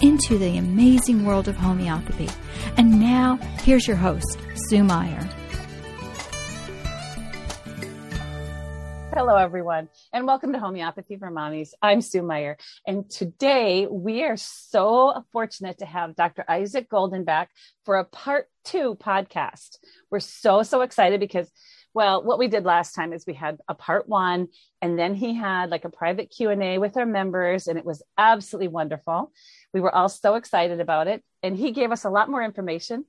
into the amazing world of homeopathy. And now, here's your host, Sue Meyer. Hello, everyone, and welcome to Homeopathy for Mommies. I'm Sue Meyer, and today we are so fortunate to have Dr. Isaac Golden back for a part two podcast. We're so, so excited because well what we did last time is we had a part one and then he had like a private q&a with our members and it was absolutely wonderful we were all so excited about it. And he gave us a lot more information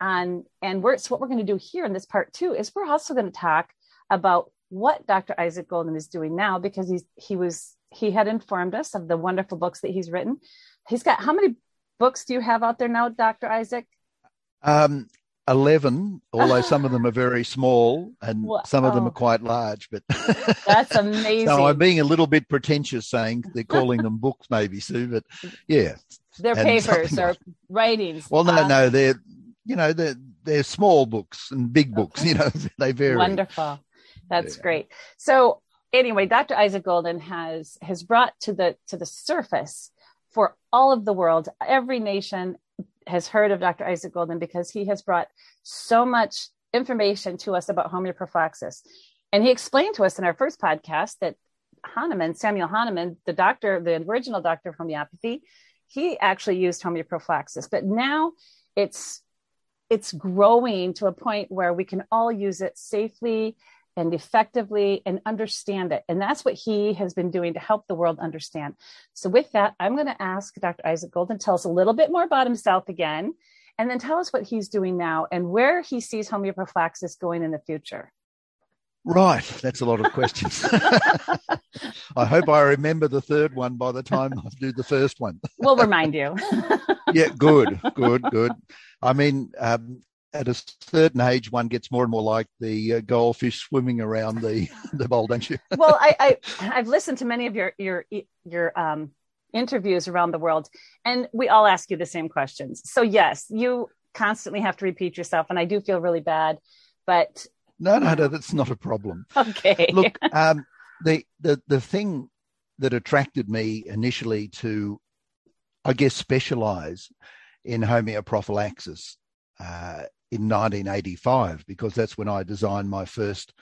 on and we're so what we're going to do here in this part two is we're also going to talk about what dr isaac golden is doing now because he's he was he had informed us of the wonderful books that he's written. He's got how many books do you have out there now dr isaac? Um, 11, although some of them are very small and wow. some of them are quite large. But that's amazing. so I'm being a little bit pretentious saying they're calling them books, maybe, Sue, but yeah. They're papers or writings. Well, no, um, no, they're, you know, they're, they're small books and big books, okay. you know, they vary. Wonderful. That's yeah. great. So anyway, Dr. Isaac Golden has, has brought to the, to the surface for all of the world, every nation, has heard of Dr. Isaac Golden because he has brought so much information to us about homeoprophylaxis. And he explained to us in our first podcast that Hahnemann, Samuel Hahnemann, the doctor, the original doctor of homeopathy, he actually used homeoprophylaxis. But now it's it's growing to a point where we can all use it safely and effectively and understand it. And that's what he has been doing to help the world understand. So, with that, I'm going to ask Dr. Isaac Golden tell us a little bit more about himself again, and then tell us what he's doing now and where he sees homeoprophylaxis going in the future. Right, that's a lot of questions. I hope I remember the third one by the time I do the first one. we'll remind you. yeah, good, good, good. I mean, um, at a certain age, one gets more and more like the uh, goldfish swimming around the the bowl, don't you? well, I, I I've listened to many of your your your um, interviews around the world, and we all ask you the same questions. So yes, you constantly have to repeat yourself, and I do feel really bad, but no, no, no, that's not a problem. Okay. Look, um, the the the thing that attracted me initially to, I guess, specialize in homeoprophylaxis uh, in 1985, because that's when I designed my first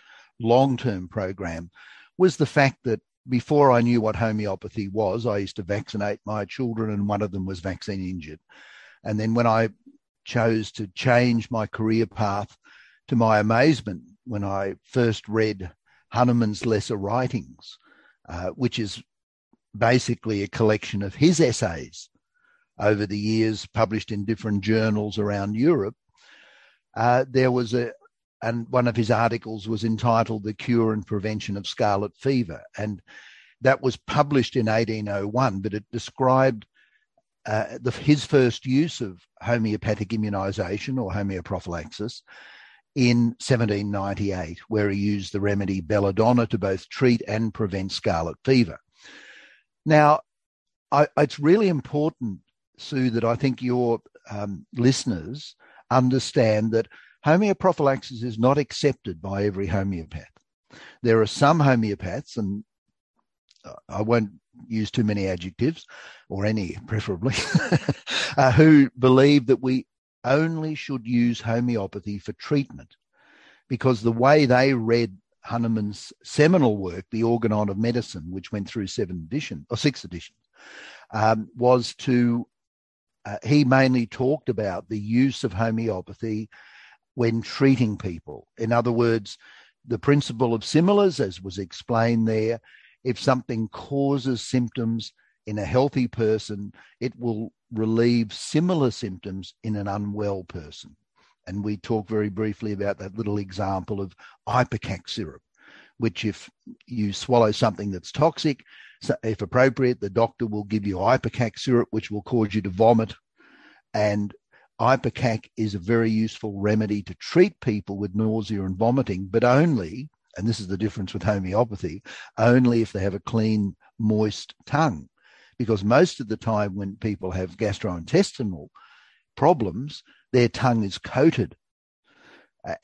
long term program, was the fact that before I knew what homeopathy was, I used to vaccinate my children, and one of them was vaccine injured. And then when I chose to change my career path, to my amazement, when I first read Hahnemann's Lesser Writings, uh, which is basically a collection of his essays over the years published in different journals around Europe, uh, there was a, and one of his articles was entitled The Cure and Prevention of Scarlet Fever. And that was published in 1801, but it described uh, the, his first use of homeopathic immunization or homeoprophylaxis in 1798, where he used the remedy belladonna to both treat and prevent scarlet fever. Now, I, it's really important, Sue, that I think your um, listeners understand that homeoprophylaxis is not accepted by every homeopath. There are some homeopaths, and I won't use too many adjectives, or any preferably, uh, who believe that we only should use homeopathy for treatment because the way they read Hahnemann's seminal work, The Organon of Medicine, which went through seven editions or six editions, um, was to uh, he mainly talked about the use of homeopathy when treating people. In other words, the principle of similars, as was explained there, if something causes symptoms in a healthy person, it will relieve similar symptoms in an unwell person. And we talk very briefly about that little example of ipecac syrup, which if you swallow something that's toxic, so if appropriate, the doctor will give you ipecac syrup, which will cause you to vomit. And Ipecac is a very useful remedy to treat people with nausea and vomiting, but only, and this is the difference with homeopathy, only if they have a clean, moist tongue. Because most of the time when people have gastrointestinal problems, their tongue is coated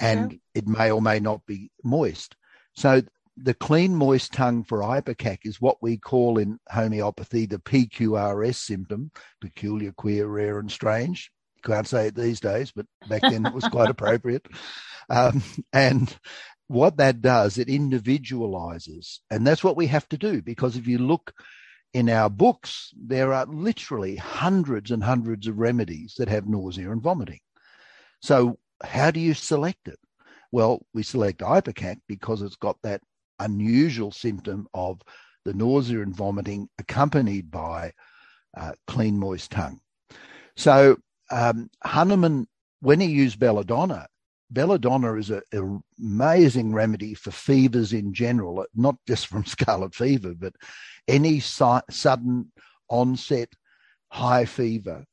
and yeah. it may or may not be moist. So the clean, moist tongue for ipecac is what we call in homeopathy the PQRS symptom, peculiar, queer, rare, and strange. You can't say it these days, but back then it was quite appropriate. Um, and what that does, it individualizes. And that's what we have to do because if you look in our books, there are literally hundreds and hundreds of remedies that have nausea and vomiting. So, how do you select it? Well, we select Ipecac because it's got that unusual symptom of the nausea and vomiting accompanied by uh, clean, moist tongue. So um, Hahnemann, when he used belladonna, belladonna is an amazing remedy for fevers in general, not just from scarlet fever, but any si- sudden onset high fever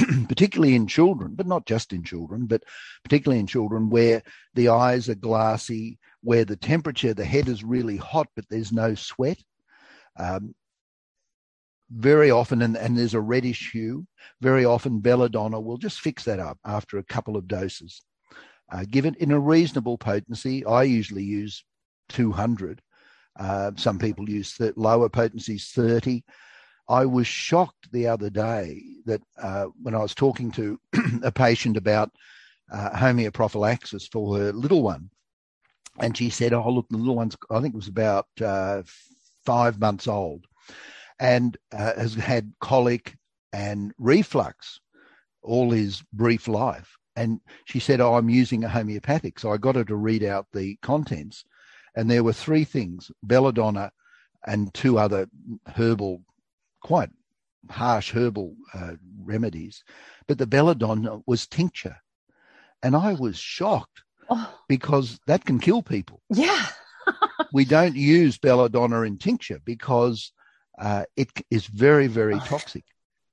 particularly in children, but not just in children, but particularly in children where the eyes are glassy, where the temperature, the head is really hot, but there's no sweat. Um, very often, and, and there's a reddish hue, very often belladonna will just fix that up after a couple of doses. Uh, given in a reasonable potency, I usually use 200. Uh, some people use th- lower potencies, 30. I was shocked the other day that uh, when I was talking to a patient about uh, homeoprophylaxis for her little one, and she said, "Oh, look, the little one's I think it was about uh, five months old, and uh, has had colic and reflux all his brief life." And she said, "Oh, I'm using a homeopathic." So I got her to read out the contents, and there were three things: belladonna and two other herbal quite harsh herbal uh, remedies, but the belladonna was tincture. And I was shocked oh. because that can kill people. Yeah. we don't use belladonna in tincture because uh, it is very, very oh. toxic.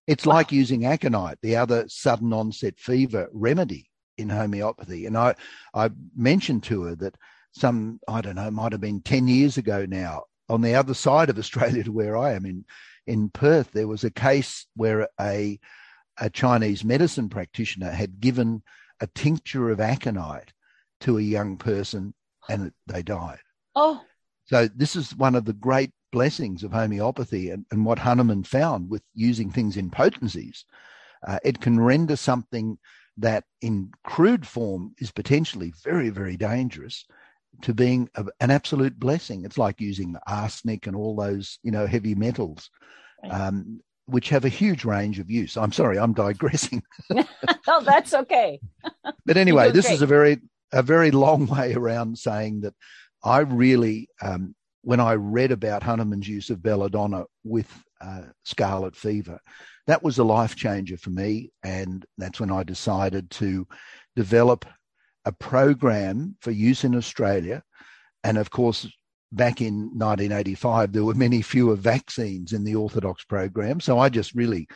It's like using aconite, the other sudden onset fever remedy in homeopathy. And I, I mentioned to her that some, I don't know, might have been 10 years ago now, on the other side of Australia to where I am in in Perth, there was a case where a, a Chinese medicine practitioner had given a tincture of aconite to a young person and they died. Oh. So this is one of the great blessings of homeopathy and, and what Hahnemann found with using things in potencies. Uh, it can render something that in crude form is potentially very, very dangerous to being a, an absolute blessing. It's like using arsenic and all those, you know, heavy metals, um, which have a huge range of use. I'm sorry, I'm digressing. oh, that's okay. but anyway, this great. is a very a very long way around saying that I really, um, when I read about Hahnemann's use of belladonna with uh, scarlet fever, that was a life changer for me, and that's when I decided to develop a program for use in Australia. And of course, back in 1985, there were many fewer vaccines in the Orthodox program. So I just really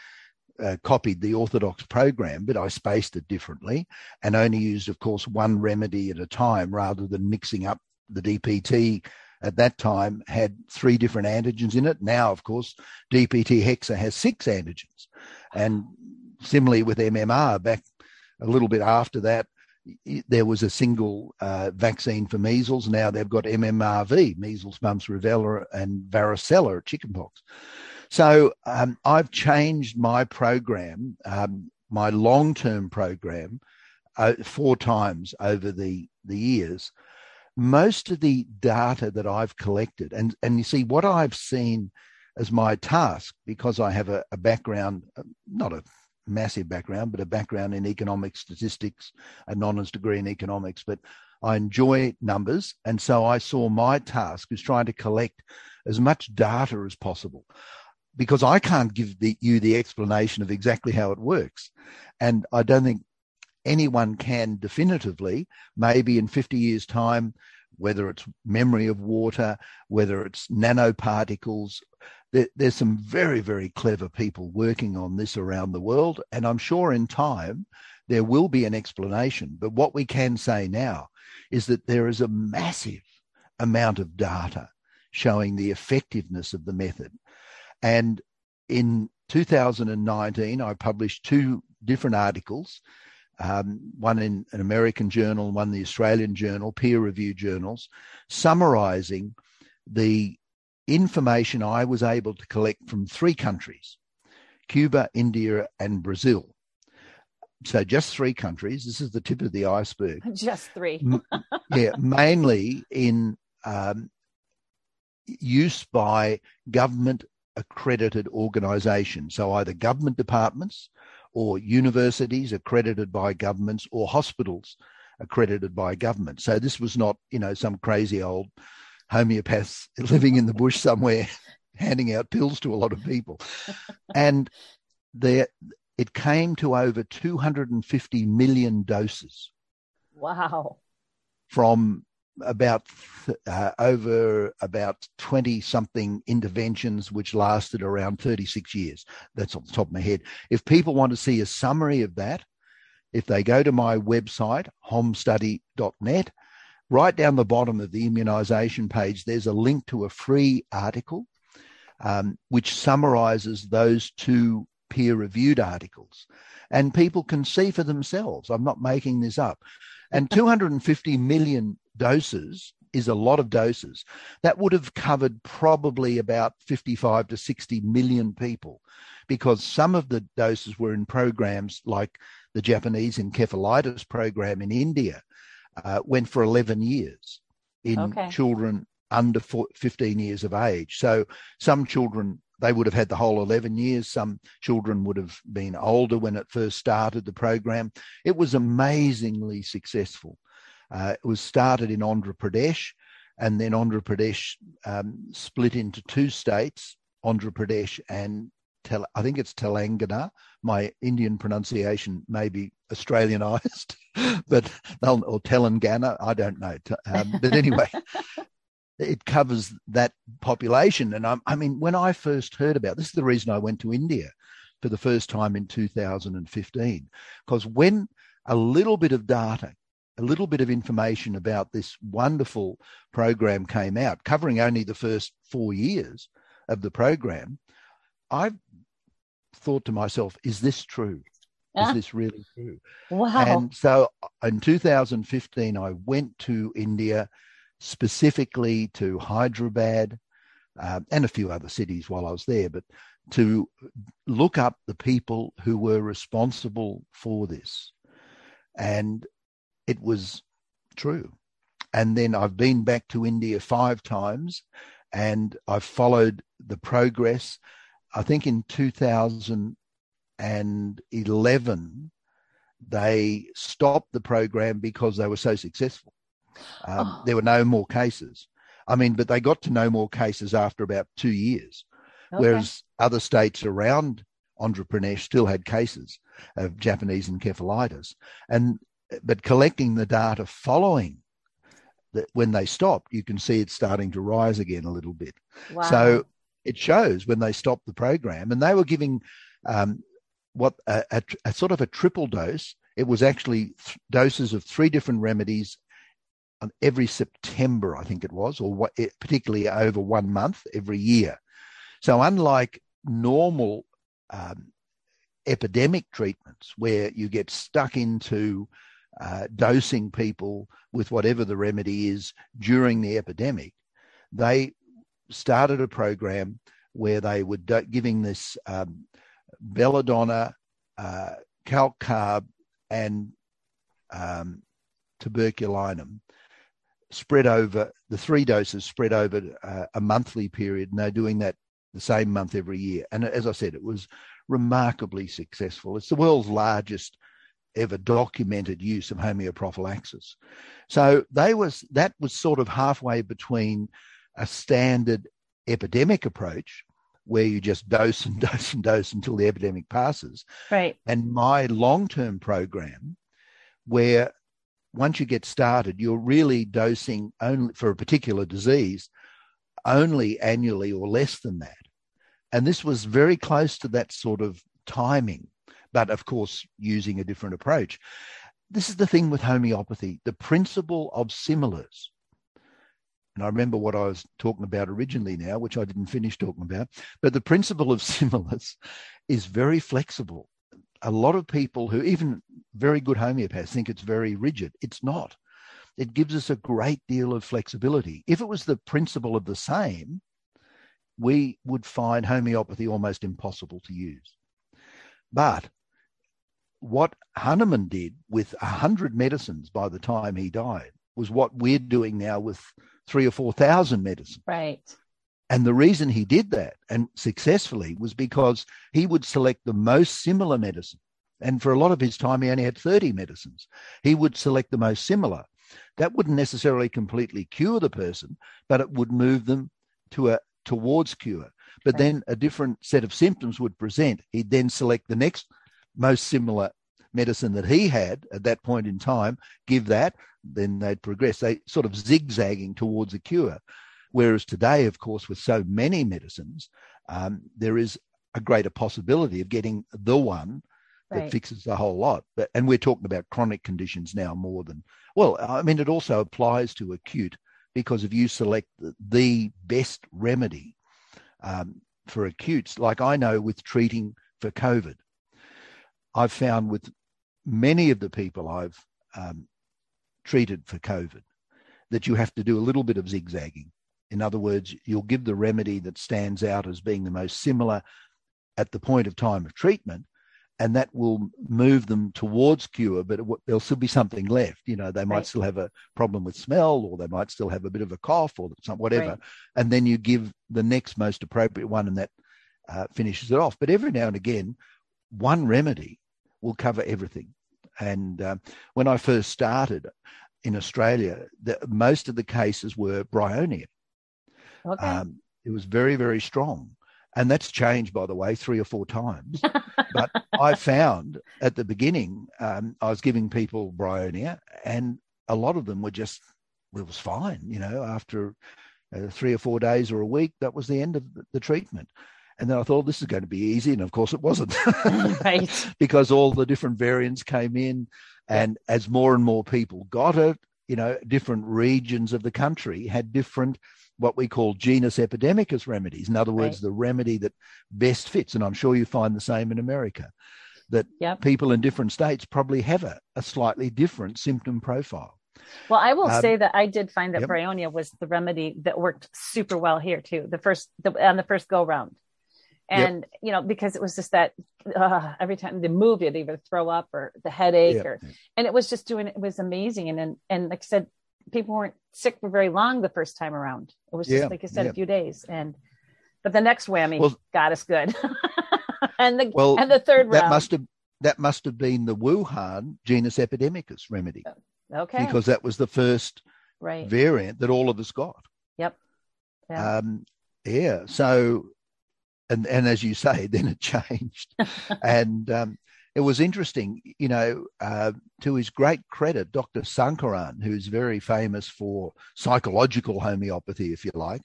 uh, copied the Orthodox program, but I spaced it differently and only used, of course, one remedy at a time rather than mixing up the DPT. At that time, had three different antigens in it. Now, of course, DPT hexa has six antigens. And similarly with MMR, back a little bit after that, there was a single uh, vaccine for measles. Now they've got MMRV, measles, mumps, rubella, and varicella, chickenpox. So um, I've changed my program, um, my long-term program, uh, four times over the the years. Most of the data that I've collected, and and you see what I've seen as my task, because I have a, a background, not a massive background, but a background in economic statistics, an honours degree in economics. But I enjoy numbers. And so I saw my task as trying to collect as much data as possible because I can't give the, you the explanation of exactly how it works. And I don't think anyone can definitively, maybe in 50 years' time, whether it's memory of water, whether it's nanoparticles, there, there's some very, very clever people working on this around the world. And I'm sure in time, there will be an explanation. But what we can say now is that there is a massive amount of data showing the effectiveness of the method. And in 2019, I published two different articles, um, one in an American journal, one in the Australian journal, peer reviewed journals, summarizing the information I was able to collect from three countries Cuba, India, and Brazil. So just three countries. This is the tip of the iceberg. Just three. yeah, mainly in um, use by government accredited organisations. So either government departments or universities accredited by governments or hospitals accredited by government. So this was not, you know, some crazy old homeopaths living in the bush somewhere handing out pills to a lot of people. And there it came to over 250 million doses. Wow. From about uh, over about 20 something interventions which lasted around 36 years. That's off the top of my head. If people want to see a summary of that if they go to my website homstudy.net right down the bottom of the immunization page there's a link to a free article um, which summarizes those two peer reviewed articles. And people can see for themselves. I'm not making this up. And 250 million doses is a lot of doses. That would have covered probably about 55 to 60 million people because some of the doses were in programs like the Japanese encephalitis program in India, uh, went for 11 years in okay. children under 15 years of age. So some children, they would have had the whole 11 years. Some children would have been older when it first started the program. It was amazingly successful. Uh, it was started in Andhra Pradesh, and then Andhra Pradesh um, split into two states, Andhra Pradesh and Tel- I think it's Telangana. My Indian pronunciation may be Australianized, but or Telangana, I don't know. Um, but anyway, it covers that population. And I, I mean, when I first heard about this, is the reason I went to India for the first time in 2015, because when a little bit of data a little bit of information about this wonderful program came out, covering only the first four years of the program, I thought to myself, is this true? Is ah. this really true? Wow. And so in 2015, I went to India specifically to Hyderabad um, and a few other cities while I was there, but to look up the people who were responsible for this. And it was true. And then I've been back to India five times and I've followed the progress. I think in 2011, they stopped the program because they were so successful. Um, oh. There were no more cases. I mean, but they got to no more cases after about two years, okay. whereas other states around Andhra Pradesh still had cases of Japanese encephalitis. And but collecting the data following that when they stopped, you can see it's starting to rise again a little bit. Wow. So it shows when they stopped the program, and they were giving um, what a, a, a, sort of a triple dose. It was actually th- doses of three different remedies on every September, I think it was, or what, particularly over one month every year. So unlike normal um, epidemic treatments where you get stuck into uh, dosing people with whatever the remedy is during the epidemic, they started a program where they were do- giving this um, belladonna, uh, calc carb, and um, tuberculinum spread over the three doses spread over uh, a monthly period and they're doing that the same month every year. And as i said it was remarkably successful. It's the world's largest ever documented use of homeoprophylaxis. So they was that was sort of halfway between a standard epidemic approach where you just dose and dose and dose until the epidemic passes. Right. And my long-term program where once you get started, you're really dosing only for a particular disease only annually or less than that. And this was very close to that sort of timing but of course, using a different approach. This is the thing with homeopathy the principle of similars. And I remember what I was talking about originally now, which I didn't finish talking about. But the principle of similars is very flexible. A lot of people who, even very good homeopaths, think it's very rigid. It's not. It gives us a great deal of flexibility. If it was the principle of the same, we would find homeopathy almost impossible to use. But what Hahnemann did with a hundred medicines by the time he died was what we're doing now with three or four thousand medicines. Right. And the reason he did that and successfully was because he would select the most similar medicine. And for a lot of his time, he only had 30 medicines. He would select the most similar. That wouldn't necessarily completely cure the person, but it would move them to a towards cure. But right. then a different set of symptoms would present. He'd then select the next most similar medicine that he had at that point in time, give that, then they'd progress. They sort of zigzagging towards a cure. Whereas today, of course, with so many medicines, um, there is a greater possibility of getting the one that right. fixes the whole lot. But and we're talking about chronic conditions now more than well. I mean, it also applies to acute because if you select the best remedy um, for acutes, like I know with treating for COVID, I've found with many of the people I've um, treated for COVID that you have to do a little bit of zigzagging. In other words, you'll give the remedy that stands out as being the most similar at the point of time of treatment, and that will move them towards cure, but there'll still be something left. You know, they might right. still have a problem with smell, or they might still have a bit of a cough, or some whatever. Right. And then you give the next most appropriate one, and that uh, finishes it off. But every now and again, one remedy will cover everything. And um, when I first started in Australia, the, most of the cases were bryonia. Okay. Um, it was very, very strong. And that's changed, by the way, three or four times. but I found at the beginning, um, I was giving people bryonia, and a lot of them were just, it was fine. You know, after uh, three or four days or a week, that was the end of the, the treatment. And then I thought, this is going to be easy. And of course, it wasn't. right. because all the different variants came in. And as more and more people got it, you know, different regions of the country had different, what we call genus epidemicus remedies. In other words, right. the remedy that best fits. And I'm sure you find the same in America, that yep. people in different states probably have a, a slightly different symptom profile. Well, I will um, say that I did find that yep. bryonia was the remedy that worked super well here too. The first the, on the first go round and yep. you know because it was just that uh, every time they moved you'd either throw up or the headache yep. or and it was just doing it was amazing. And and, and like i said people weren't sick for very long the first time around. It was just like i said a few days. And but the next whammy well, got us good. And the well and the third that round, must have that must have been the wuhan genus epidemicus remedy. Okay. Because that was the first right. variant that all of us got. Yep. Yeah. um yeah. So and and as you say, then it changed, and um, it was interesting. You know, uh, to his great credit, Dr. Sankaran, who's very famous for psychological homeopathy, if you like,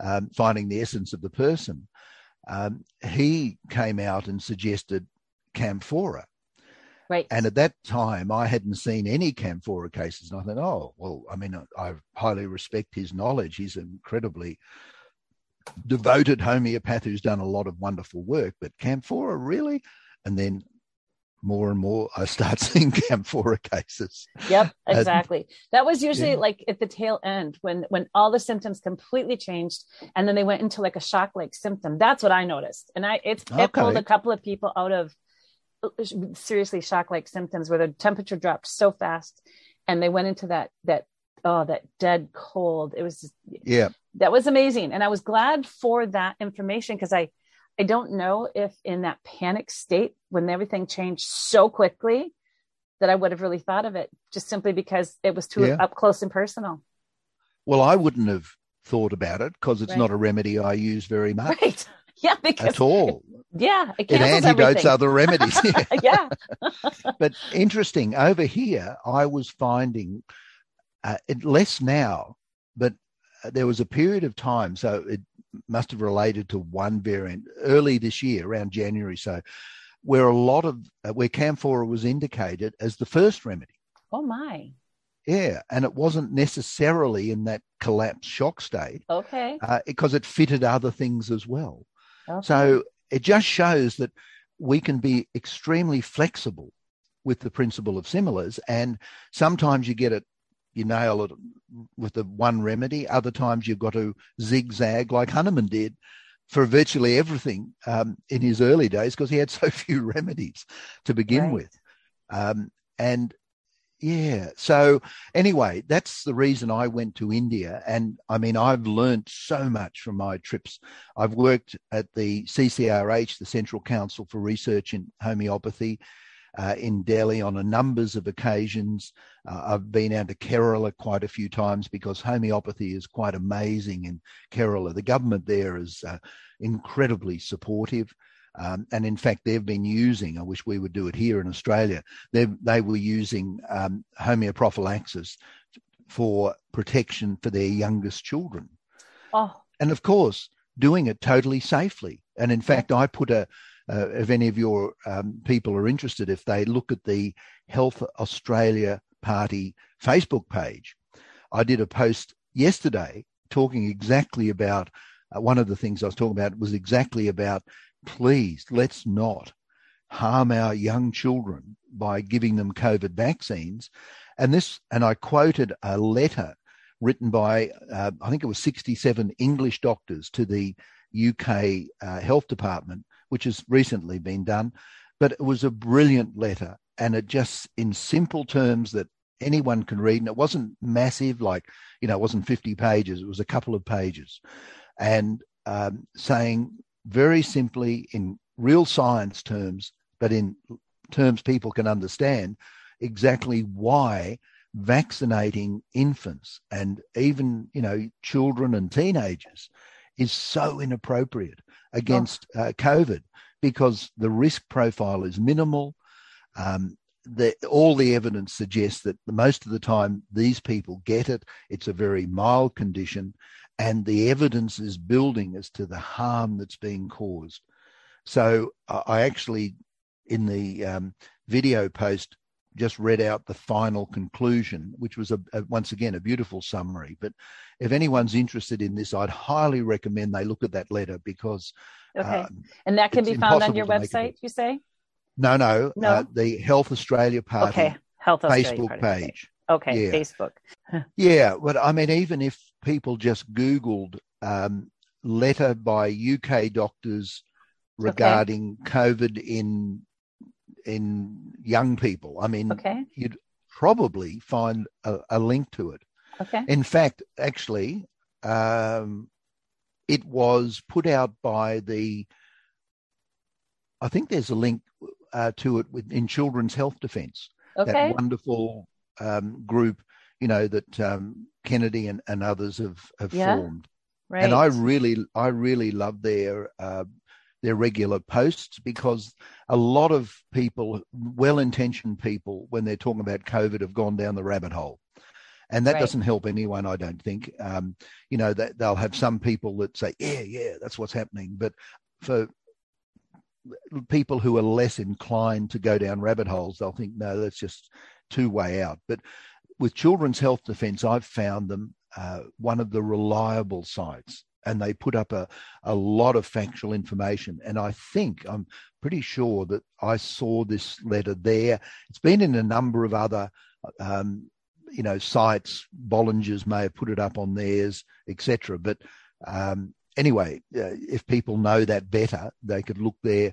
um, finding the essence of the person, um, he came out and suggested camphora. Right. And at that time, I hadn't seen any camphora cases. And I thought, oh, well, I mean, I highly respect his knowledge. He's incredibly devoted homeopath who's done a lot of wonderful work, but camphora really? And then more and more I start seeing camphora cases. Yep, exactly. And, that was usually yeah. like at the tail end when when all the symptoms completely changed and then they went into like a shock like symptom. That's what I noticed. And I it's okay. it pulled a couple of people out of uh, seriously shock like symptoms where the temperature dropped so fast and they went into that that oh that dead cold it was just, yeah that was amazing and i was glad for that information because i i don't know if in that panic state when everything changed so quickly that i would have really thought of it just simply because it was too yeah. up close and personal well i wouldn't have thought about it because it's right. not a remedy i use very much right yeah because at all yeah it, it antidotes everything. other remedies yeah, yeah. but interesting over here i was finding uh, it, less now but there was a period of time, so it must have related to one variant early this year, around January. So where a lot of uh, where camphora was indicated as the first remedy. Oh my! Yeah, and it wasn't necessarily in that collapse shock state. Okay. Uh, because it fitted other things as well. okay. So it just shows that we can be extremely flexible with the principle of similars, and sometimes you get it, you nail it with the one remedy. Other times you've got to zigzag like Hahnemann did for virtually everything um, in his early days because he had so few remedies to begin Right. with. Um, and yeah, so anyway, that's the reason I went to India. And I mean, I've learned so much from my trips. I've worked at the CCRH, the Central Council for Research in Homeopathy. Uh, in Delhi on a numbers of occasions. Uh, I've been out to Kerala quite a few times because homeopathy is quite amazing in Kerala. The government there is uh, incredibly supportive. Um, and in fact, they've been using, I wish we would do it here in Australia, they they were using um, homeoprophylaxis for protection for their youngest children. oh, And of course, doing it totally safely. And in fact, I put a, uh, if any of your um, people are interested, if they look at the Health Australia Party Facebook page, I did a post yesterday talking exactly about uh, one of the things I was talking about was exactly about please let's not harm our young children by giving them COVID vaccines. And this, and I quoted a letter written by, uh, I think it was 67 English doctors to the UK uh, Health Department, which has recently been done. But it was a brilliant letter, and it just in simple terms that anyone can read. And it wasn't massive, like, you know, it wasn't 50 pages, it was a couple of pages. And um, saying very simply in real science terms, but in terms people can understand, exactly why vaccinating infants and even you know children and teenagers is so inappropriate against uh, COVID because the risk profile is minimal. Um, the, all the evidence suggests that most of the time these people get it. It's a very mild condition, and the evidence is building as to the harm that's being caused. So I actually, in the um, video post, just read out the final conclusion, which was a, a, once again a beautiful summary. But if anyone's interested in this, I'd highly recommend they look at that letter because okay. um, and that can be found on your to make it website, you say? no, no, No. Uh, the Health Australia Party Okay. Health Australia Facebook Party. page. Okay. Yeah. Facebook. Yeah, but I mean, even if people just Googled um, letter by UK doctors regarding COVID in in young people, I mean, Okay. you'd probably find a, a link to it. Okay. In fact, actually, um, it was put out by the. I think there's a link uh, to it with, in Children's Health Defence Okay. that wonderful um, group, you know, that um, Kennedy and, and others have, have Yeah, formed. right. And I really, I really love their uh, their regular posts because a lot of people, well-intentioned people, when they're talking about COVID, have gone down the rabbit hole. And that Right. doesn't help anyone, I don't think. Um, you know, that they'll have some people that say, "Yeah, yeah, that's what's happening," but for people who are less inclined to go down rabbit holes, they'll think, no, that's just two way out. But with Children's Health Defence, I've found them uh, one of the reliable sites, and they put up a, a lot of factual information. And I think I'm pretty sure that I saw this letter there. It's been in a number of other. Um, you know, sites, Bollinger's may have put it up on theirs, etc. But um, anyway, uh, if people know that better, they could look there.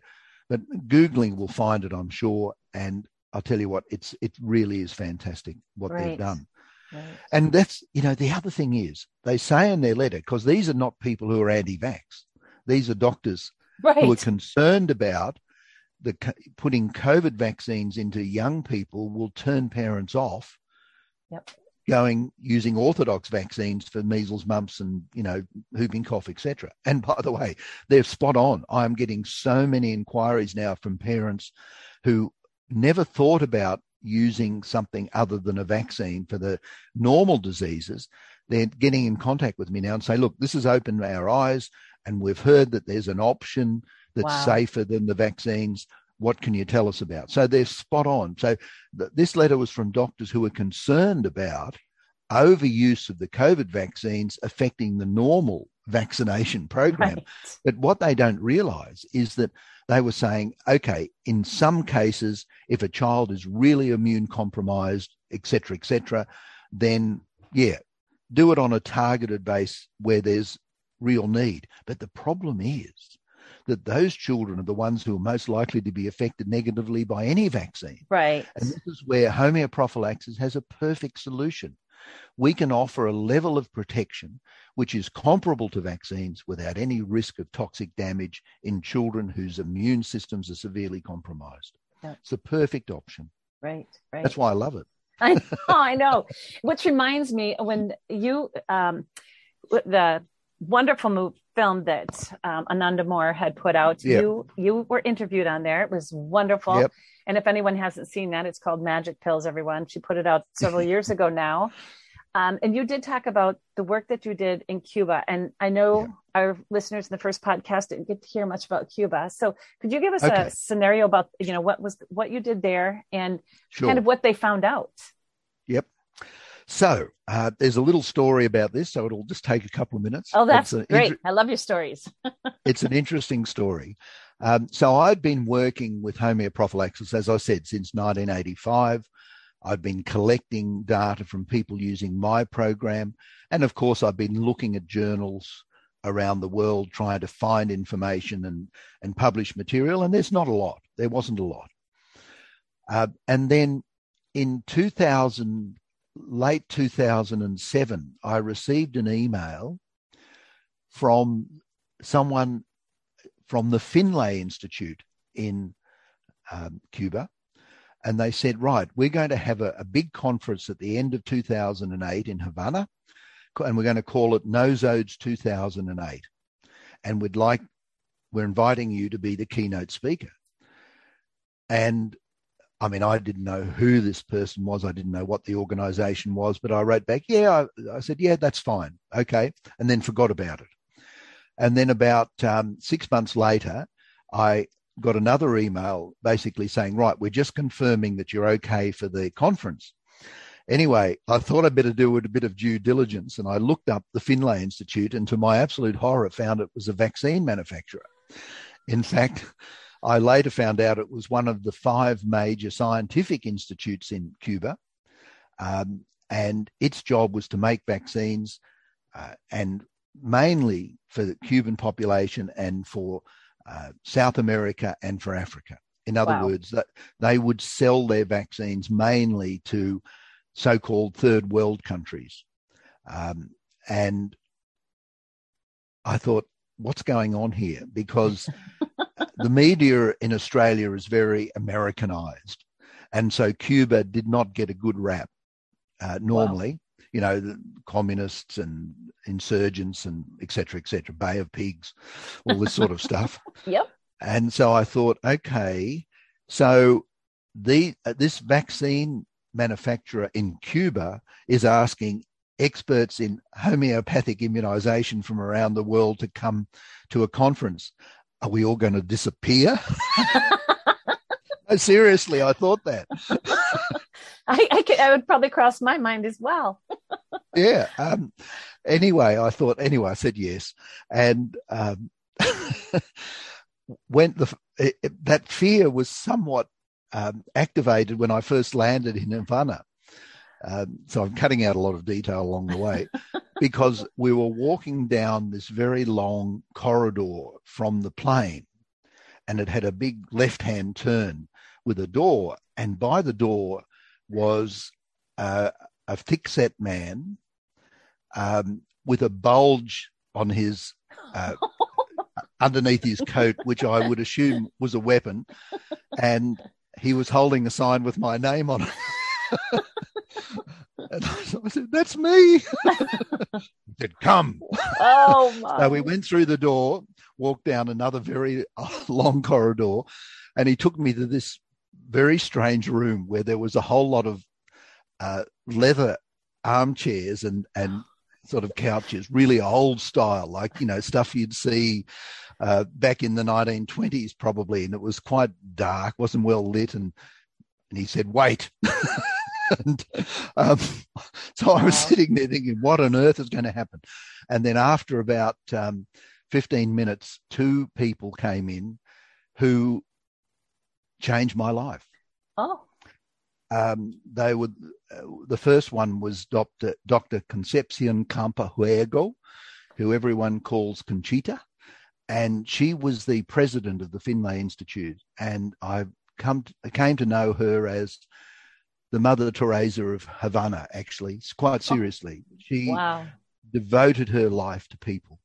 But Googling will find it, I'm sure. And I'll tell you what, it's it really is fantastic what Right. they've done. Right. And that's, you know, the other thing is they say in their letter, because these are not people who are anti vax, these are doctors Right. who are concerned about the putting COVID vaccines into young people will turn parents off. Yep. Going using orthodox vaccines for measles, mumps, and you know whooping cough, etc. And by the way, they're spot on. I'm getting so many inquiries now from parents who never thought about using something other than a vaccine for the normal diseases. They're getting in contact with me now and say, "Look, this has opened our eyes, and we've heard that there's an option that's Wow. safer than the vaccines. what can you tell us about? So they're spot on. So th- this letter was from doctors who were concerned about overuse of the COVID vaccines affecting the normal vaccination program. Right. But what they don't realize is that they were saying, okay, in some cases, if a child is really immune compromised, etc., etc., then yeah, do it on a targeted base where there's real need. But the problem is that those children are the ones who are most likely to be affected negatively by any vaccine. Right. And this is where homeoprophylaxis has a perfect solution. We can offer a level of protection which is comparable to vaccines without any risk of toxic damage in children whose immune systems are severely compromised. Yeah. It's a perfect option. Right, right. That's why I love it. I know, I know. Which reminds me when you, um, the wonderful movie, film that um, Ananda More had put out, yep. you you were interviewed on there. It was wonderful. Yep. And if anyone hasn't seen that, it's called Magic Pills. Everyone, she put it out several years ago now. Um, and you did talk about the work that you did in Cuba. And I know our listeners in the first podcast didn't get to hear much about Cuba. So could you give us okay. a scenario about, you know, what was what you did there and sure. kind of what they found out? Yep. So uh, there's a little story about this, so it'll just take a couple of minutes. Oh, that's great! Inter- I love your stories. it's an interesting story. Um, so I've been working with homeoprophylaxis, as I said, since 1985. I've been collecting data from people using my program. And of course, I've been looking at journals around the world trying to find information and, and publish material. And there's not a lot. There wasn't a lot. Uh, and then in 2000, late 2007, I received an email from someone from the Finlay Institute in um, Cuba and they said, right, we're going to have a, a big conference at the end of 2008 in Havana, and we're going to call it Nosodes 2008. And we'd like, we're inviting you to be the keynote speaker. And I mean, I didn't know who this person was. I didn't know what the organization was, but I wrote back, yeah, I, I said, yeah, that's fine. Okay. And then forgot about it. And then about um, six months later, I got another email basically saying, right, we're just confirming that you're okay for the conference. Anyway, I thought I'd better do a bit of due diligence and I looked up the Finlay Institute and to my absolute horror found it was a vaccine manufacturer. In fact, I later found out it was one of the five major scientific institutes in Cuba. Um, and its job was to make vaccines uh, and mainly for the Cuban population and for uh, South America and for Africa. In other wow. words, that they would sell their vaccines mainly to so-called third world countries. Um, and I thought, what's going on here? Because the media in Australia is very Americanized. And so Cuba did not get a good rap uh, normally. Wow you know, the communists and insurgents and etc. etc. Bay of Pigs, all this sort of stuff. Yep. And so I thought, okay, so the uh, this vaccine manufacturer in Cuba is asking experts in homeopathic immunization from around the world to come to a conference. Are we all going to disappear? seriously, I thought that. I, I, could, I, would probably cross my mind as well. yeah. Um, anyway, I thought, anyway, I said yes. And um, when the, it, that fear was somewhat um, activated when I first landed in Havana. Um, so I'm cutting out a lot of detail along the way because we were walking down this very long corridor from the plane and it had a big left hand turn with a door. And by the door was uh, a thick set man um, with a bulge on his uh, underneath his coat, which I would assume was a weapon, and he was holding a sign with my name on it. and I said, "That's me." he said, "Come." Oh my! So we went through the door, walked down another very long corridor, and he took me to this very strange room where there was a whole lot of uh, leather armchairs and and sort of couches, really old style, like you know stuff you'd see uh, back in the 1920s, probably, and it was quite dark, wasn't well lit, and and he said, "Wait." And um, so I was sitting there thinking, "What on earth is going to happen?" And then after about um, 15 minutes, two people came in who changed my life. Oh. Um, they would. Uh, the first one was Dr. Dr. Concepcion Campa-Huergo, who everyone calls Conchita, and she was the president of the Finlay Institute. And I come to, came to know her as the Mother Teresa of Havana. Actually, quite oh. seriously, she wow. devoted her life to people.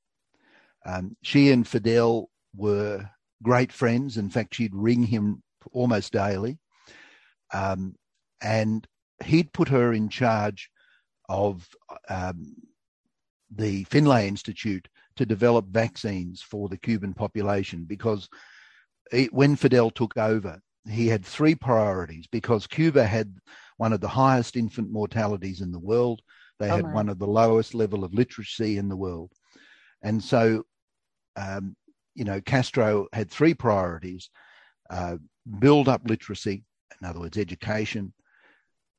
Um, she and Fidel were great friends. In fact, she'd ring him almost daily. Um, and he'd put her in charge of um, the Finlay Institute to develop vaccines for the Cuban population because it, when Fidel took over, he had three priorities because Cuba had one of the highest infant mortalities in the world. They oh had my. one of the lowest level of literacy in the world. And so, um, you know, Castro had three priorities uh, build up literacy, in other words, education,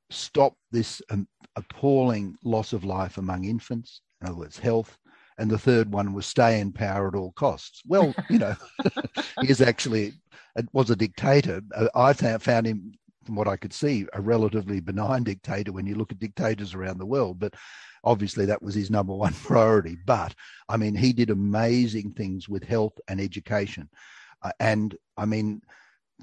stop this um, appalling loss of life among infants, in other words, health. And the third one was stay in power at all costs. Well, you know, he is actually was a dictator. Uh, I found him, from what I could see, a relatively benign dictator when you look at dictators around the world. But obviously, that was his number one priority. But I mean, he did amazing things with health and education. Uh, and I mean,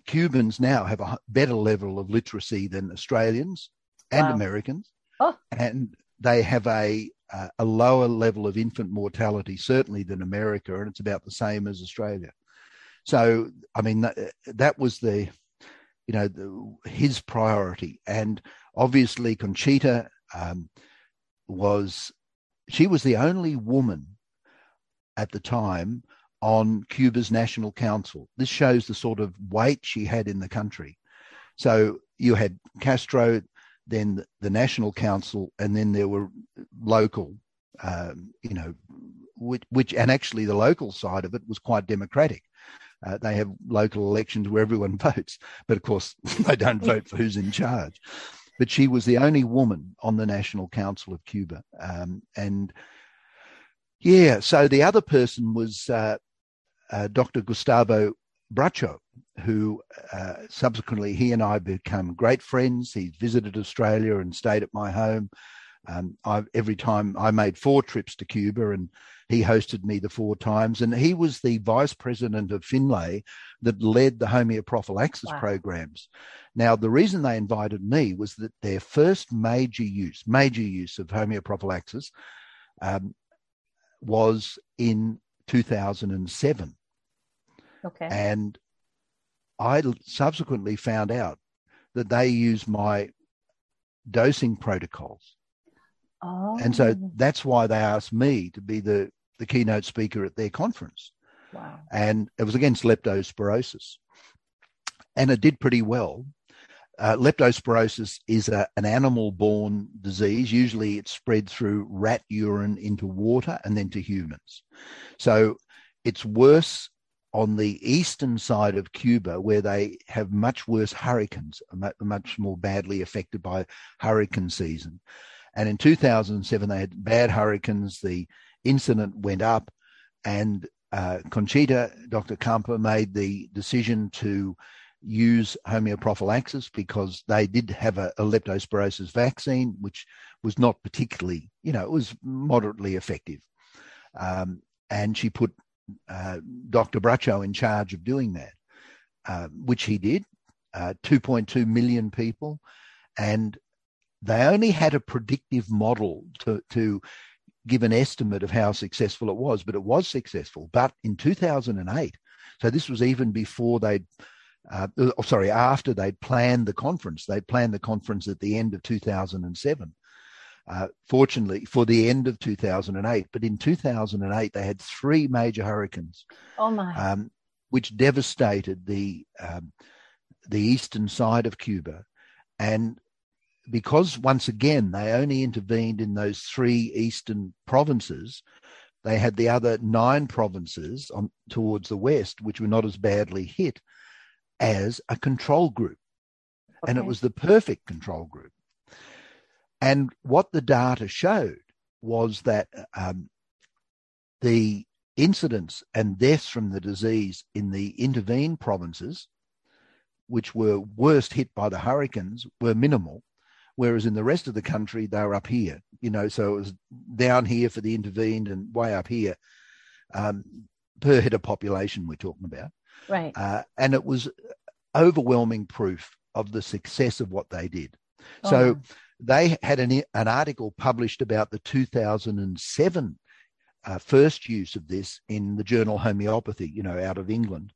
Cubans now have a better level of literacy than Australians and wow. Americans, oh. and they have a uh, a lower level of infant mortality certainly than America, and it's about the same as Australia. So, I mean, that, that was the, you know, the, his priority, and obviously Conchita um, was, she was the only woman at the time on Cuba's National Council. This shows the sort of weight she had in the country. So you had Castro, then the National Council, and then there were local, um, you know, which, which, and actually the local side of it was quite democratic. Uh, they have local elections where everyone votes, but of course they don't vote for who's in charge. But she was the only woman on the National Council of Cuba, um, and yeah, so the other person was uh, uh, Dr. Gustavo Bracho, who uh, subsequently he and I become great friends. He visited Australia and stayed at my home. Um, every time I made four trips to Cuba, and he hosted me the four times. And he was the vice president of Finlay that led the homeoprophylaxis wow. programs. Now, the reason they invited me was that their first major use, major use of homeoprophylaxis, um, was in 2007. Okay. And I subsequently found out that they use my dosing protocols. Oh. And so oh. that's why they asked me to be the, the keynote speaker at their conference. Wow. And it was against leptospirosis. And it did pretty well. Uh, leptospirosis is a, an animal borne disease. Usually it spread through rat urine into water and then to humans. So it's worse on the eastern side of Cuba, where they have much worse hurricanes, much more badly affected by hurricane season. And in 2007, they had bad hurricanes. The incident went up, and uh, Conchita, Dr. Campa, made the decision to use homeoprophylaxis because they did have a, a, leptospirosis vaccine, which was not particularly, you know, it was moderately effective. Um, and she put uh, Dr. Bracho in charge of doing that, uh, which he did, uh, 2.2 million people. And they only had a predictive model to, to give an estimate of how successful it was, but it was successful. But in 2008, so this was even before they'd, uh, oh, sorry, after they'd planned the conference, they'd planned the conference at the end of 2007 uh, fortunately for the end of 2008. But in 2008, they had three major hurricanes. Oh my! Um, which devastated the um, the eastern side of Cuba, and because once again they only intervened in those three eastern provinces, they had the other nine provinces on, towards the west, which were not as badly hit, as a control group. Okay. And it was the perfect control group. And what the data showed was that um, the incidents and deaths from the disease in the intervened provinces, which were worst hit by the hurricanes, were minimal, whereas in the rest of the country they were up here. You know, so it was down here for the intervened and way up here um, per head of population we're talking about. Right. Uh, and it was overwhelming proof of the success of what they did. Oh. So they had an, an article published about the 2007 uh, first use of this in the journal Homeopathy, you know, out of England.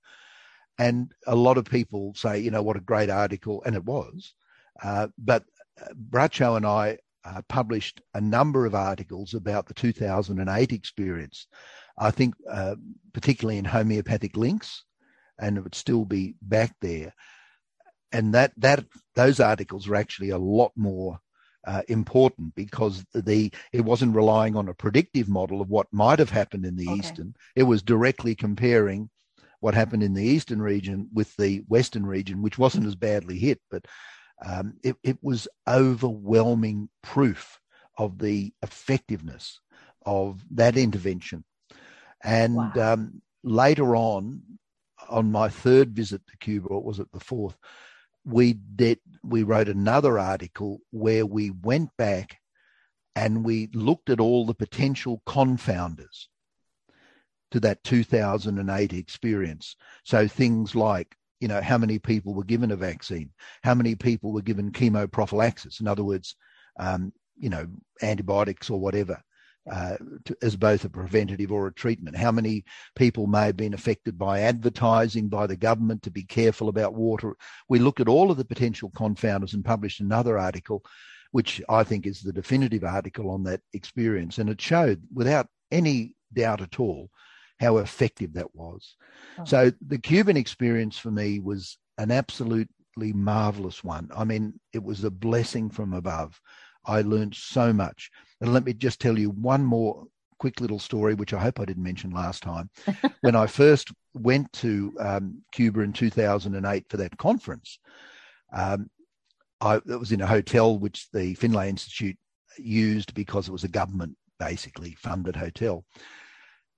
And a lot of people say, you know, what a great article, and it was. Uh, but uh, Bracho and I uh, published a number of articles about the 2008 experience. I think, uh, particularly in homeopathic links, and it would still be back there. And that that those articles are actually a lot more uh, important because the it wasn't relying on a predictive model of what might have happened in the okay. eastern. It was directly comparing what happened in the eastern region with the western region, which wasn't as badly hit, but um, it, it was overwhelming proof of the effectiveness of that intervention. And wow. um, later on, on my third visit to Cuba, or was it the fourth? we did we wrote another article where we went back and we looked at all the potential confounders to that 2008 experience. So things like, you know, how many people were given a vaccine, how many people were given chemoprophylaxis, in other words, um, you know, antibiotics or whatever, uh, to, as both a preventative or a treatment. How many people may have been affected by advertising by the government to be careful about water? We looked at all of the potential confounders and published another article, which I think is the definitive article on that experience. And it showed without any doubt at all how effective that was. Oh. So the Cuban experience for me was an absolutely marvelous one. I mean, it was a blessing from above. I learned so much. And let me just tell you one more quick little story, which I hope I didn't mention last time. when I first went to um, Cuba in 2008 for that conference, um, I, it was in a hotel which the Finlay Institute used because it was a government basically funded hotel.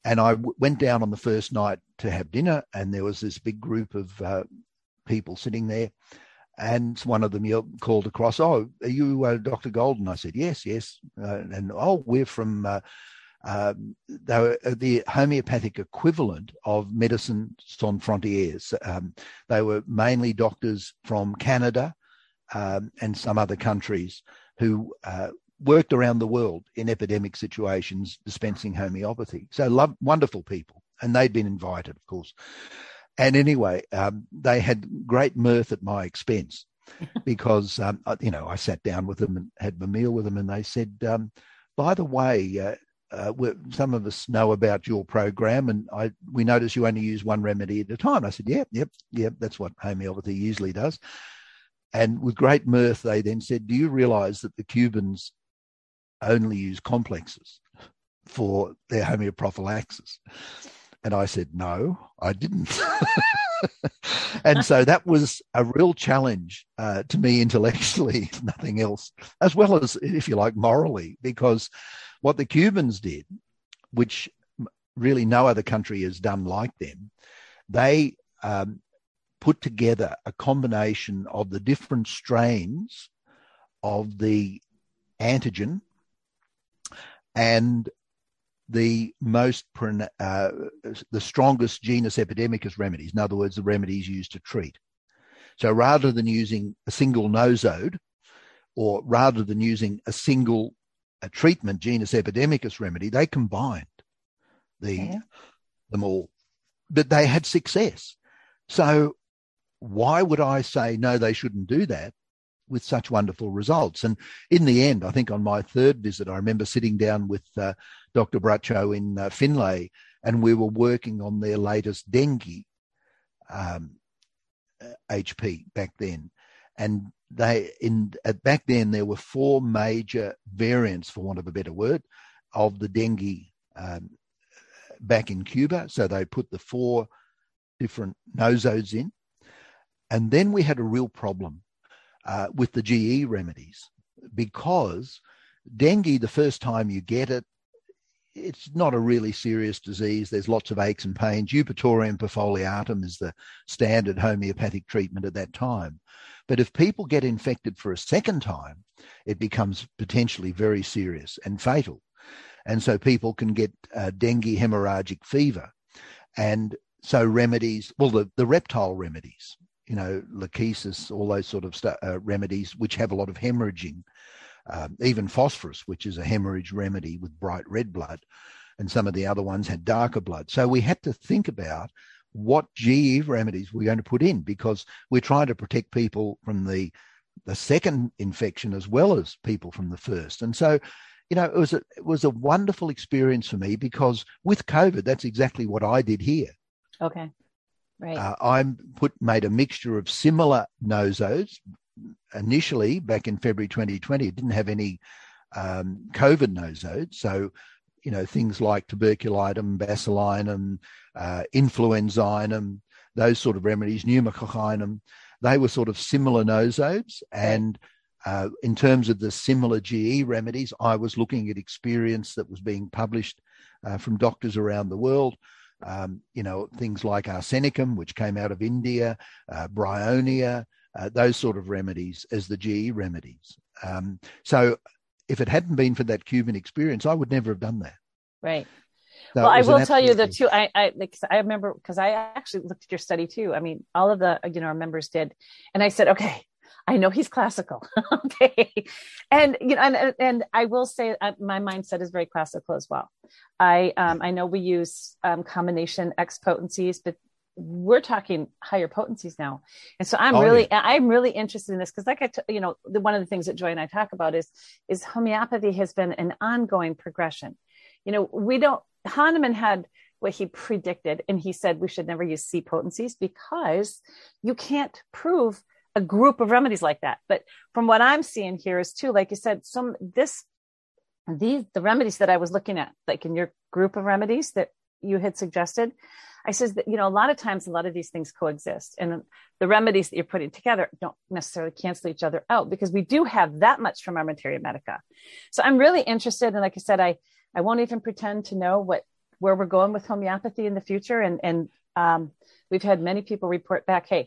And I w- went down on the first night to have dinner, and there was this big group of uh, people sitting there. And one of them called across, "Oh, are you uh, Dr. Golden?" I said, "Yes, yes." Uh, and oh, we're from. Uh, um, uh, the homeopathic equivalent of Medicine Sans Frontières. Um, they were mainly doctors from Canada um, and some other countries who uh, worked around the world in epidemic situations dispensing homeopathy. So, love, wonderful people. And they'd been invited, of course. And anyway, um, they had great mirth at my expense because, um, you know, I sat down with them and had my meal with them, and they said, um, by the way, uh, uh, some of us know about your program, and I we notice you only use one remedy at a time. I said, "Yep, yep, yep. That's what homeopathy usually does." And with great mirth, they then said, "Do you realise that the Cubans only use complexes for their homeoprophylaxis?" And I said, no, I didn't. and so that was a real challenge uh, to me intellectually, nothing else, as well as, if you like, morally, because what the Cubans did, which really no other country has done like them, they um, put together a combination of the different strains of the antigen and the most uh, the strongest genus epidemicus remedies. In other words, the remedies used to treat. So rather than using a single nosode, or rather than using a single a treatment genus epidemicus remedy, they combined the okay. them all, but they had success. So why would I say no? They shouldn't do that with such wonderful results. And in the end, I think on my third visit, I remember sitting down with uh, Dr. Bracho in uh, Finlay, and we were working on their latest dengue um, HP back then. And they in at back then there were four major variants, for want of a better word, of the dengue um, back in Cuba. So they put the four different nosodes in. And then we had a real problem uh, with the GE remedies because dengue, the first time you get it, it's not a really serious disease. There's lots of aches and pains. Eupatorium perfoliatum is the standard homeopathic treatment at that time. But if people get infected for a second time, it becomes potentially very serious and fatal. And so people can get uh, dengue hemorrhagic fever. And so remedies, well, the, the reptile remedies, you know, lachesis, all those sort of st- uh, remedies, which have a lot of hemorrhaging, um, even phosphorus, which is a hemorrhage remedy with bright red blood, and some of the other ones had darker blood. So we had to think about what GE remedies we're going to put in because we're trying to protect people from the the second infection as well as people from the first. And so, you know, it was a, it was a wonderful experience for me because with COVID, that's exactly what I did here. Okay. Right. Uh, I put made a mixture of similar nosodes, initially back in February 2020, it didn't have any um, COVID nosodes. So, you know, things like tuberculinum, bacillinum, uh, influenzinum, those sort of remedies, pneumococcinum, they were sort of similar nosodes. And uh, in terms of the similar GE remedies, I was looking at experience that was being published uh, from doctors around the world. Um, you know, things like arsenicum, which came out of India, uh, bryonia, uh, those sort of remedies as the GE remedies. Um, so if it hadn't been for that Cuban experience, I would never have done that. Right. So well, I will tell you the two. I I, I remember because I actually looked at your study too. I mean, all of the you know our members did, and I said, okay, I know he's classical, okay, and you know, and and I will say uh, my mindset is very classical as well. I um I know we use um, combination X potencies, but we're talking higher potencies now. And so i'm oh, really yeah. i'm really interested in this because like I, t- you know the, one of the things that joy and i talk about is is homeopathy has been an ongoing progression. You know we don't hahnemann had what he predicted and he said we should never use c potencies because you can't prove a group of remedies like that. But from what i'm seeing here is too like you said some this these the remedies that i was looking at like in your group of remedies that you had suggested I says that, you know, a lot of times, a lot of these things coexist and the remedies that you're putting together don't necessarily cancel each other out because we do have that much from our materia medica. So I'm really interested. And like I said, I, I won't even pretend to know what, where we're going with homeopathy in the future. And, and, um, we've had many people report back, Hey,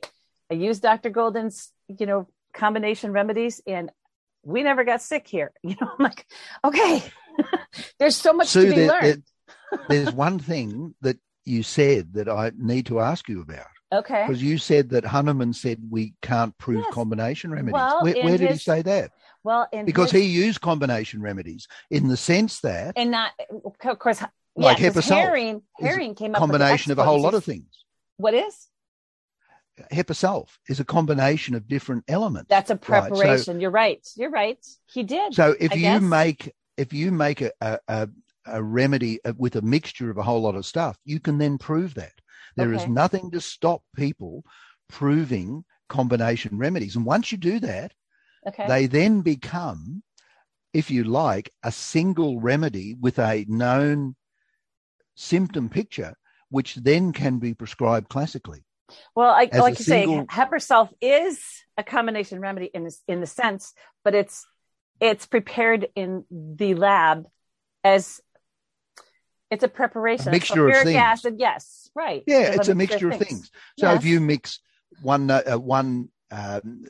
I used Dr. Golden's, you know, combination remedies and we never got sick here. You know, I'm like, okay, there's so much to be there, learned. There, there's one thing that you said that I need to ask you about. Okay. Because you said that Hahnemann said we can't prove yes. combination remedies. Well, where, where did his, he say that? Well, because his, he used combination remedies in the sense that, and not of course, like yeah, Hering, Hering came up combination of a whole lot of things. What is? Hepar sulph is a combination of different elements. That's a preparation. Right? So, You're right. You're right. He did. So if I you guess. make if you make a, a, a remedy uh, with a mixture of a whole lot of stuff, you can then prove that. There okay. is nothing to stop people proving combination remedies. And once you do that, okay. they then become, if you like, a single remedy with a known symptom picture, which then can be prescribed classically. Well, I, like you single... say, Hepar sulph is a combination remedy in this, in the sense, but it's it's prepared in the lab as it's a preparation. A mixture of things. acid, yes, right. Yeah, it's, a mixture of things. things. So yes. if you mix one uh, one um,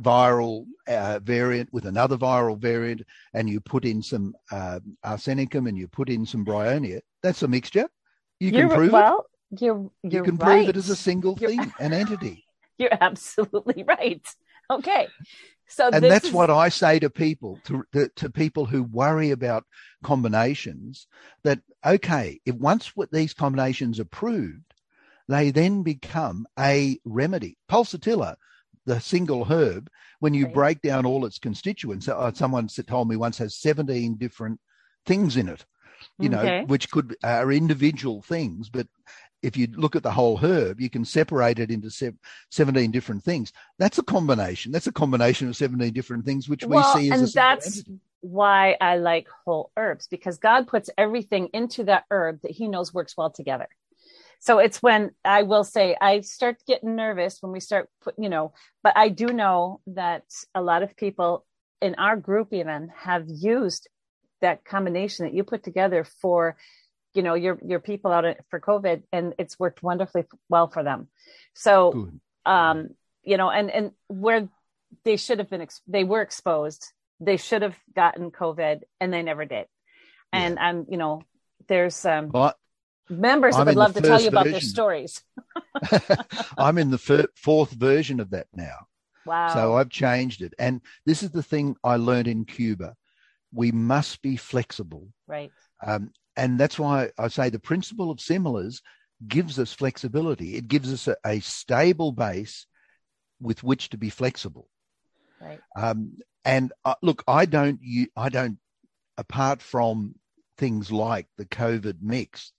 viral uh, variant with another viral variant, and you put in some uh, arsenicum and you put in some bryonia, that's a mixture. You can you're, prove well, it. You're, you're you can right. prove it as a single you're, thing, an entity. You're absolutely right. Okay. So and that's is... what I say to people, to, to, to people who worry about combinations. That okay, if once what these combinations are proved, they then become a remedy. Pulsatilla, the single herb, when you right. break down all its constituents, uh, someone told me once has 17 different things in it, you know, which could are individual things, but if you look at the whole herb, you can separate it into 17 different things. That's a combination. That's a combination of 17 different things, which well, we see as and a that's why I like whole herbs because God puts everything into that herb that He knows works well together. So it's when I will say I start getting nervous when we start put, you know, but I do know that a lot of people in our group even have used that combination that you put together for you know your your people out for covid and it's worked wonderfully well for them so Good. um you know and and where they should have been they were exposed they should have gotten covid and they never did. And yeah. i'm you know there's um well, members that would love to tell you about their stories. I'm in the fir- fourth version of that now. Wow. So i've changed it. And this is the thing i learned in cuba. We must be flexible. Right. Um, and that's why I say the principle of similars gives us flexibility. It gives us a, a stable base with which to be flexible. Right. Um, and uh, look, I don't, I don't, apart from things like the COVID mix,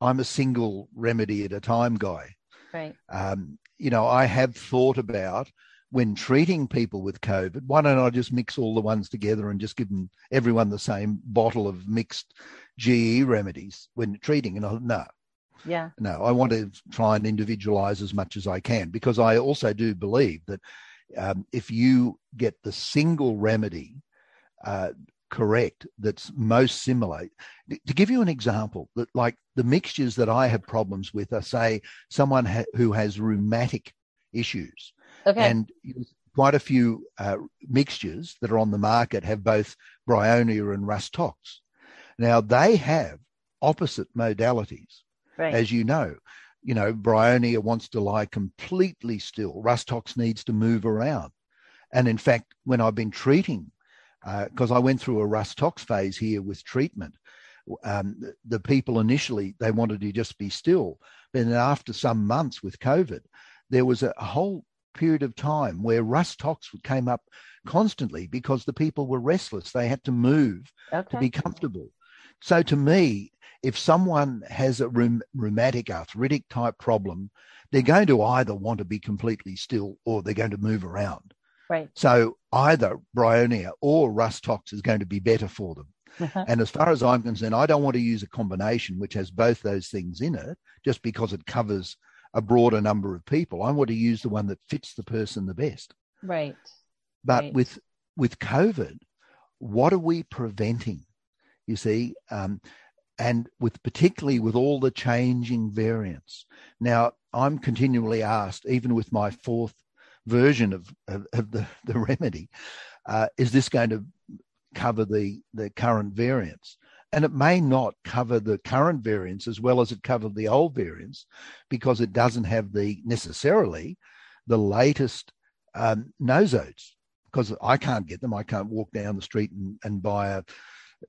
I'm a single remedy at a time guy. Right. Um, you know, I have thought about when treating people with COVID, why don't I just mix all the ones together and just give them everyone the same bottle of mixed GE remedies when treating? And I no, yeah, no, I want to try and individualize as much as I can because I also do believe that um, if you get the single remedy uh, correct that's most similar. To give you an example, that like the mixtures that I have problems with are say someone ha- who has rheumatic issues Okay. And quite a few uh, mixtures that are on the market have both bryonia and rhus tox. Now they have opposite modalities, right. as you know. You know, bryonia wants to lie completely still. Rhus tox needs to move around. And in fact, when I've been treating, because uh, I went through a Rhus tox phase here with treatment, um, the, people initially they wanted to just be still. But then after some months with COVID, there was a whole period of time where Rhus tox came up constantly because the people were restless. They had to move okay. to be comfortable. So to me, if someone has a rheumatic arthritic type problem, they're going to either want to be completely still or they're going to move around. Right. So either bryonia or rhus tox is going to be better for them. Uh-huh. And as far as I'm concerned, I don't want to use a combination which has both those things in it just because it covers a broader number of people. I want to use the one that fits the person the best. Right. But right. with with COVID, what are we preventing? You see, um, and with particularly with all the changing variants. Now, I'm continually asked, even with my fourth version of, of, of the, the remedy, uh, is this going to cover the, the current variants? And it may not cover the current variants as well as it covered the old variants because it doesn't have the necessarily the latest um, nosodes because I can't get them. I can't walk down the street and, and buy a,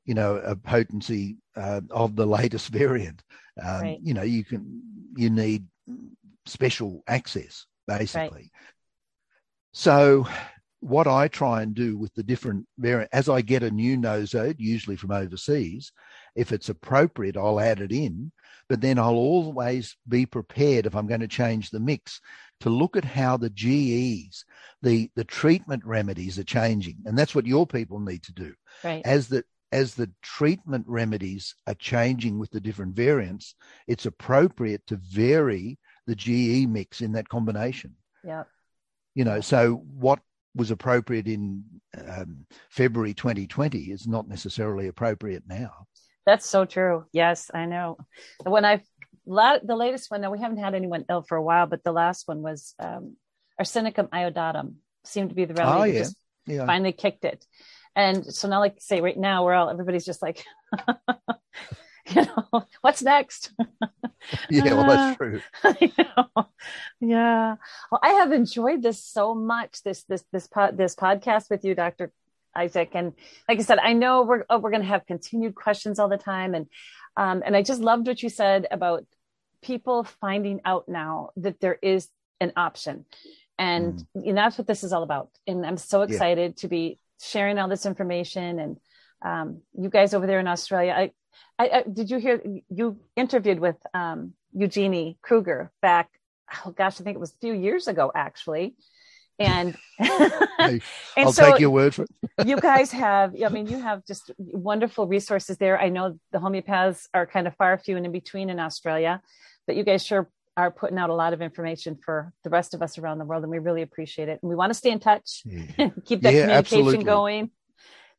you know, a potency uh, of the latest variant. Um, right. You know, you can, you need special access basically. Right. So what I try and do with the different variant, as I get a new nosode, usually from overseas, if it's appropriate, I'll add it in. But then I'll always be prepared if I'm going to change the mix to look at how the GEs, the, the treatment remedies are changing. And that's what your people need to do. Right. As the as the treatment remedies are changing with the different variants, it's appropriate to vary the GE mix in that combination. Yeah. You know, so what was appropriate in um, February 2020 is not necessarily appropriate now. That's so true. Yes, I know. When I the latest one, now we haven't had anyone ill for a while, but the last one was um, arsenicum iodatum seemed to be the remedy. Oh, yeah. Yeah. finally kicked it. And so now, like say right now, we're all everybody's just like, you know, what's next? yeah, well, that's true. you know, yeah. Well, I have enjoyed this so much. This this this pod, this podcast with you, Doctor Isaac, and like I said, I know we're oh, we're going to have continued questions all the time, and um, and I just loved what you said about people finding out now that there is an option, and mm. you know, that's what this is all about. And I'm so excited yeah. to be sharing all this information and um, you guys over there in Australia. I, I, I, did you hear you interviewed with um, Eugenie Kruger back? Oh gosh, I think it was a few years ago actually, And, and I'll so take your word for it. you guys have, I mean, you have just wonderful resources there. I know the homeopaths are kind of far few and in between in Australia, but you guys sure are putting out a lot of information for the rest of us around the world, and we really appreciate it. And we want to stay in touch, yeah. keep that yeah, communication absolutely. going.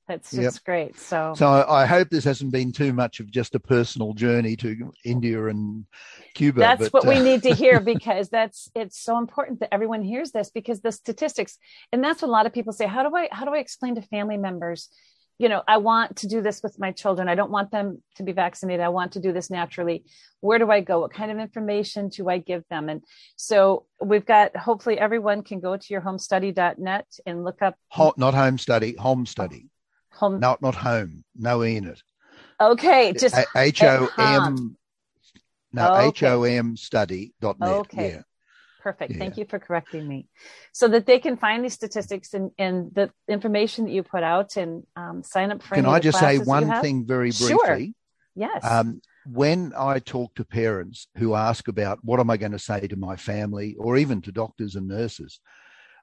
That's just yep. great. So, so I, I, hope this hasn't been too much of just a personal journey to India and Cuba. That's but, what uh, we need to hear because that's it's so important that everyone hears this because the statistics, and that's what a lot of people say. How do I how do I explain to family members? You know, I want to do this with my children. I don't want them to be vaccinated. I want to do this naturally. Where do I go? What kind of information do I give them? And so we've got, hopefully, everyone can go to your homestudy.net and look up. not home study, home study. Home. Not not home. No e in it. Okay, just H O M. No, oh, H O M study dot net. Okay. Yeah. Perfect. Yeah. Thank you for correcting me. So that they can find these statistics and, and the information that you put out and um, sign up for. Can I just say one thing very briefly? Sure. Yes. Um, when I talk to parents who ask about what am I going to say to my family or even to doctors and nurses,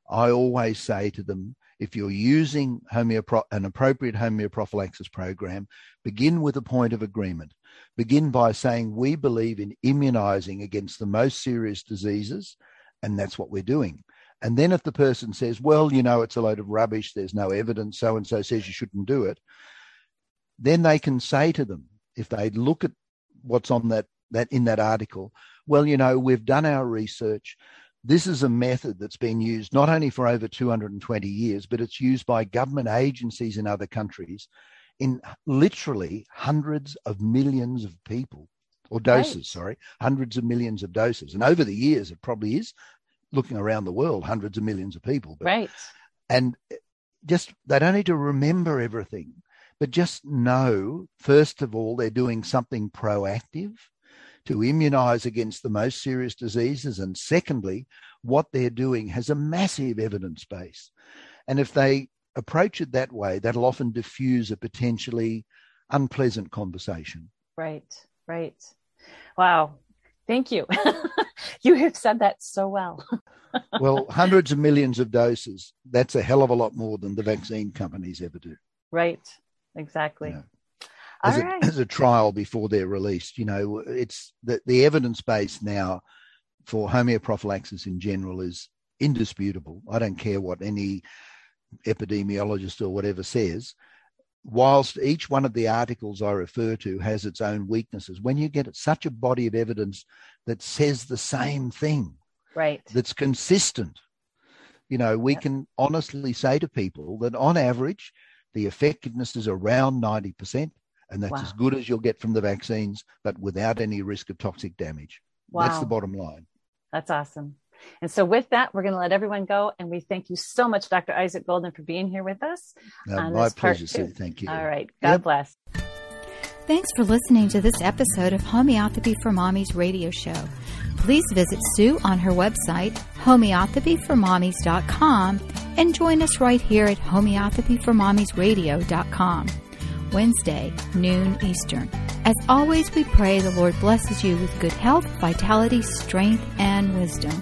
I always say to them, if you're using homeopro- an appropriate homeoprophylaxis program, begin with a point of agreement. Begin by saying, We believe in immunizing against the most serious diseases, and that's what we're doing. And then if the person says, Well, you know, it's a load of rubbish, there's no evidence, so and so says you shouldn't do it, then they can say to them, if they look at what's on that, that in that article, well, you know, we've done our research. This is a method that's been used not only for over 220 years, but it's used by government agencies in other countries in literally hundreds of millions of people or doses, right. sorry, hundreds of millions of doses. And over the years, it probably is looking around the world, hundreds of millions of people. But, right. And just, they don't need to remember everything, but just know, first of all, they're doing something proactive to immunize against the most serious diseases. And secondly, what they're doing has a massive evidence base. And if they approach it that way, that'll often diffuse a potentially unpleasant conversation. Right, right. Wow. Thank you. you have said that so well. well, hundreds of millions of doses, that's a hell of a lot more than the vaccine companies ever do. Right, exactly. You as, a, as a trial before they're released. You know, it's the, the evidence base now for homeoprophylaxis in general is indisputable. I don't care what any epidemiologist or whatever says. Whilst each one of the articles I refer to has its own weaknesses, when you get such a body of evidence that says the same thing, right, that's consistent, you know, we yep. can honestly say to people that on average, the effectiveness is around 90% and that's wow. as good as you'll get from the vaccines, but without any risk of toxic damage. Wow. That's the bottom line. That's awesome. And so, with that, we're going to let everyone go. And we thank you so much, Dr. Isaac Golden, for being here with us. Uh, my pleasure, Sue. Thank you. All right. God yep. bless. Thanks for listening to this episode of Homeopathy for Mommies radio show. Please visit Sue on her website, homeopathyformommies.com, and join us right here at homeopathyformommiesradio.com. Wednesday, noon Eastern. As always, we pray the Lord blesses you with good health, vitality, strength, and wisdom.